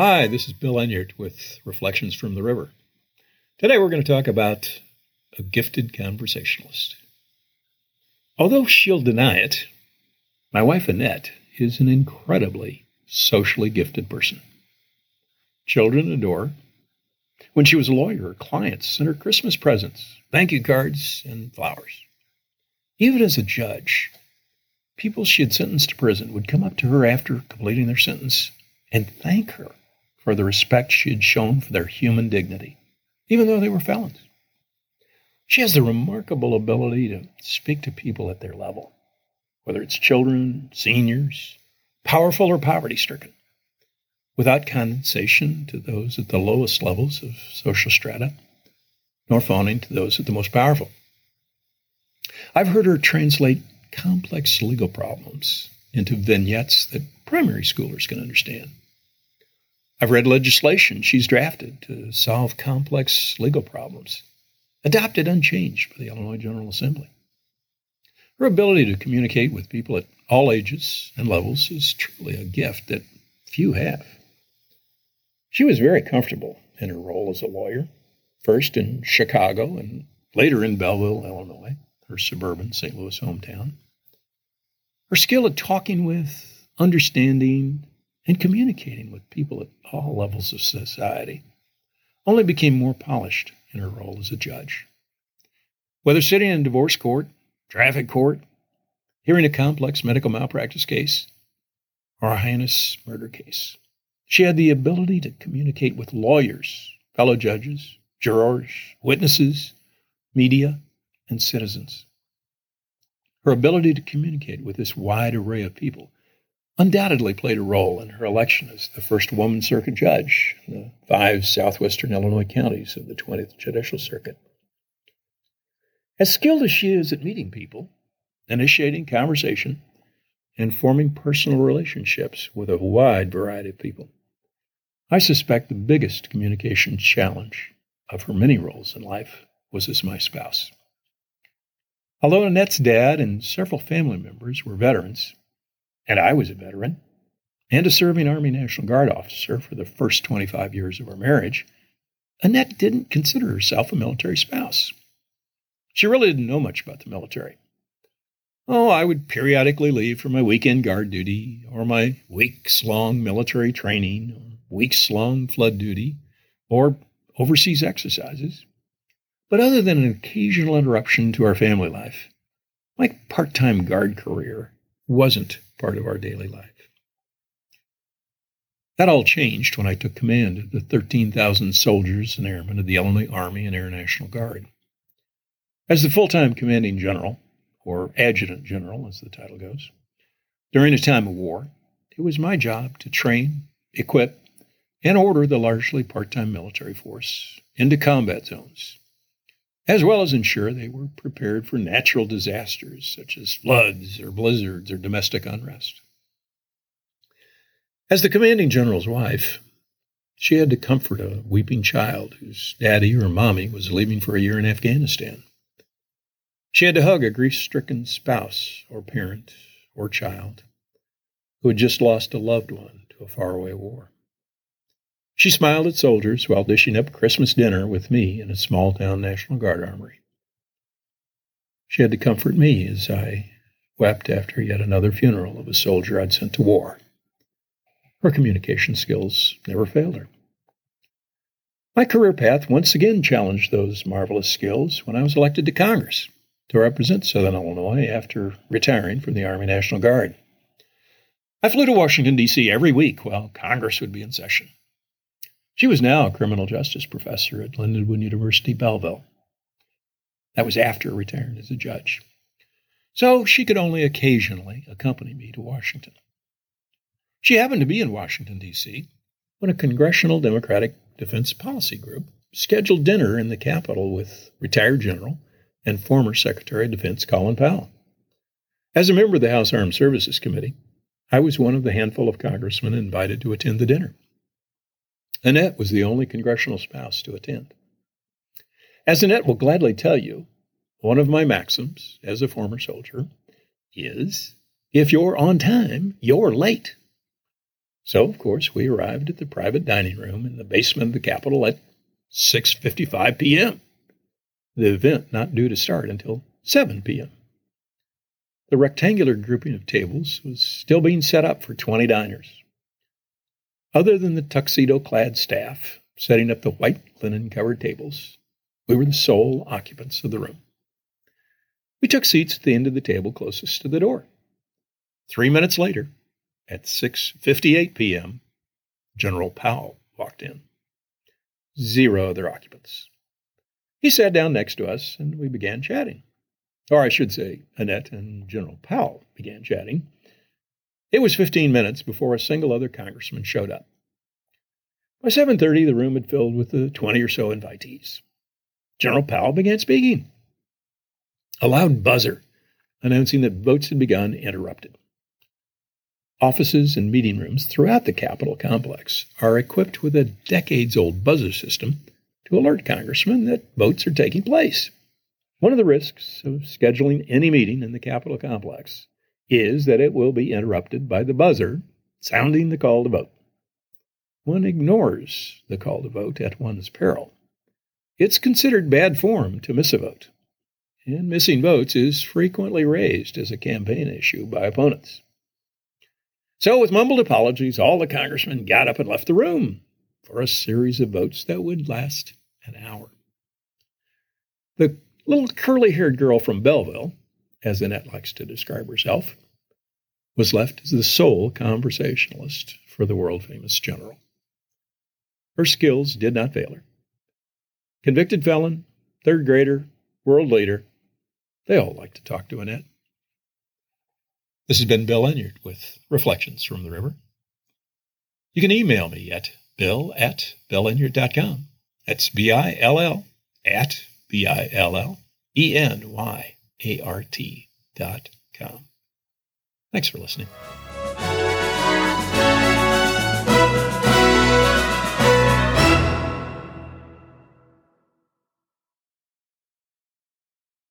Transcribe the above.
Hi, this is Bill Enyart with Reflections from the River. Today we're going to talk about a gifted conversationalist. Although she'll deny it, my wife Annette is an incredibly socially gifted person. Children adore. When she was a lawyer, clients sent her Christmas presents, thank you cards, and flowers. Even as a judge, people she had sentenced to prison would come up to her after completing their sentence and thank her for the respect she had shown for their human dignity, even though they were felons. She has the remarkable ability to speak to people at their level, whether it's children, seniors, powerful or poverty stricken, without condensation to those at the lowest levels of social strata, nor fawning to those at the most powerful. I've heard her translate complex legal problems into vignettes that primary schoolers can understand. I've read legislation she's drafted to solve complex legal problems, adopted unchanged by the Illinois General Assembly. Her ability to communicate with people at all ages and levels is truly a gift that few have. She was very comfortable in her role as a lawyer, first in Chicago and later in Belleville, Illinois, her suburban St. Louis hometown. Her skill at talking with, understanding, and communicating with people at all levels of society only became more polished in her role as a judge. Whether sitting in divorce court, traffic court, hearing a complex medical malpractice case, or a heinous murder case, she had the ability to communicate with lawyers, fellow judges, jurors, witnesses, media, and citizens. Her ability to communicate with this wide array of people undoubtedly played a role in her election as the first woman circuit judge in the five southwestern Illinois counties of the 20th Judicial Circuit. As skilled as she is at meeting people, initiating conversation, and forming personal relationships with a wide variety of people, I suspect the biggest communication challenge of her many roles in life was as my spouse. Although Annette's dad and several family members were veterans, and I was a veteran and a serving Army National Guard officer for the first 25 years of our marriage, Annette didn't consider herself a military spouse. She really didn't know much about the military. Oh, I would periodically leave for my weekend guard duty, or my weeks long military training, weeks long flood duty, or overseas exercises. But other than an occasional interruption to our family life, my part time guard career wasn't part of our daily life. That all changed when I took command of the 13,000 soldiers and airmen of the Illinois Army and Air National Guard. As the full time commanding general, or adjutant general as the title goes, during a time of war, it was my job to train, equip, and order the largely part time military force into combat zones as well as ensure they were prepared for natural disasters such as floods or blizzards or domestic unrest. As the commanding general's wife, she had to comfort a weeping child whose daddy or mommy was leaving for a year in Afghanistan. She had to hug a grief stricken spouse or parent or child who had just lost a loved one to a faraway war. She smiled at soldiers while dishing up Christmas dinner with me in a small town National Guard armory. She had to comfort me as I wept after yet another funeral of a soldier I'd sent to war. Her communication skills never failed her. My career path once again challenged those marvelous skills when I was elected to Congress to represent Southern Illinois after retiring from the Army National Guard. I flew to Washington, D.C. every week while Congress would be in session. She was now a criminal justice professor at Lindenwood University, Belleville. That was after retiring as a judge. So she could only occasionally accompany me to Washington. She happened to be in Washington, D.C., when a Congressional Democratic Defense Policy Group scheduled dinner in the Capitol with retired General and former Secretary of Defense Colin Powell. As a member of the House Armed Services Committee, I was one of the handful of congressmen invited to attend the dinner. Annette was the only congressional spouse to attend. As Annette will gladly tell you, one of my maxims as a former soldier is if you're on time, you're late. So, of course, we arrived at the private dining room in the basement of the Capitol at 6:55 p.m. The event not due to start until 7 p.m. The rectangular grouping of tables was still being set up for 20 diners. Other than the tuxedo clad staff setting up the white linen covered tables, we were the sole occupants of the room. We took seats at the end of the table closest to the door. Three minutes later, at 6:58 p.m., General Powell walked in. Zero other occupants. He sat down next to us and we began chatting. Or I should say, Annette and General Powell began chatting. It was 15 minutes before a single other congressman showed up. By 7:30, the room had filled with the 20 or so invitees. General Powell began speaking. A loud buzzer announcing that votes had begun interrupted. Offices and meeting rooms throughout the Capitol complex are equipped with a decades old buzzer system to alert congressmen that votes are taking place. One of the risks of scheduling any meeting in the Capitol complex is that it will be interrupted by the buzzer sounding the call to vote. One ignores the call to vote at one's peril. It's considered bad form to miss a vote, and missing votes is frequently raised as a campaign issue by opponents. So, with mumbled apologies, all the congressmen got up and left the room for a series of votes that would last an hour. The little curly haired girl from Belleville, as Annette likes to describe herself, was left as the sole conversationalist for the world famous general. Her skills did not fail her. Convicted felon, third grader, world leader, they all like to talk to Annette. This has been Bill Enyart with Reflections from the River. You can email me at bill at billenyart.com. That's B I L L at B I L L E N Y a R T dot com. Thanks for listening.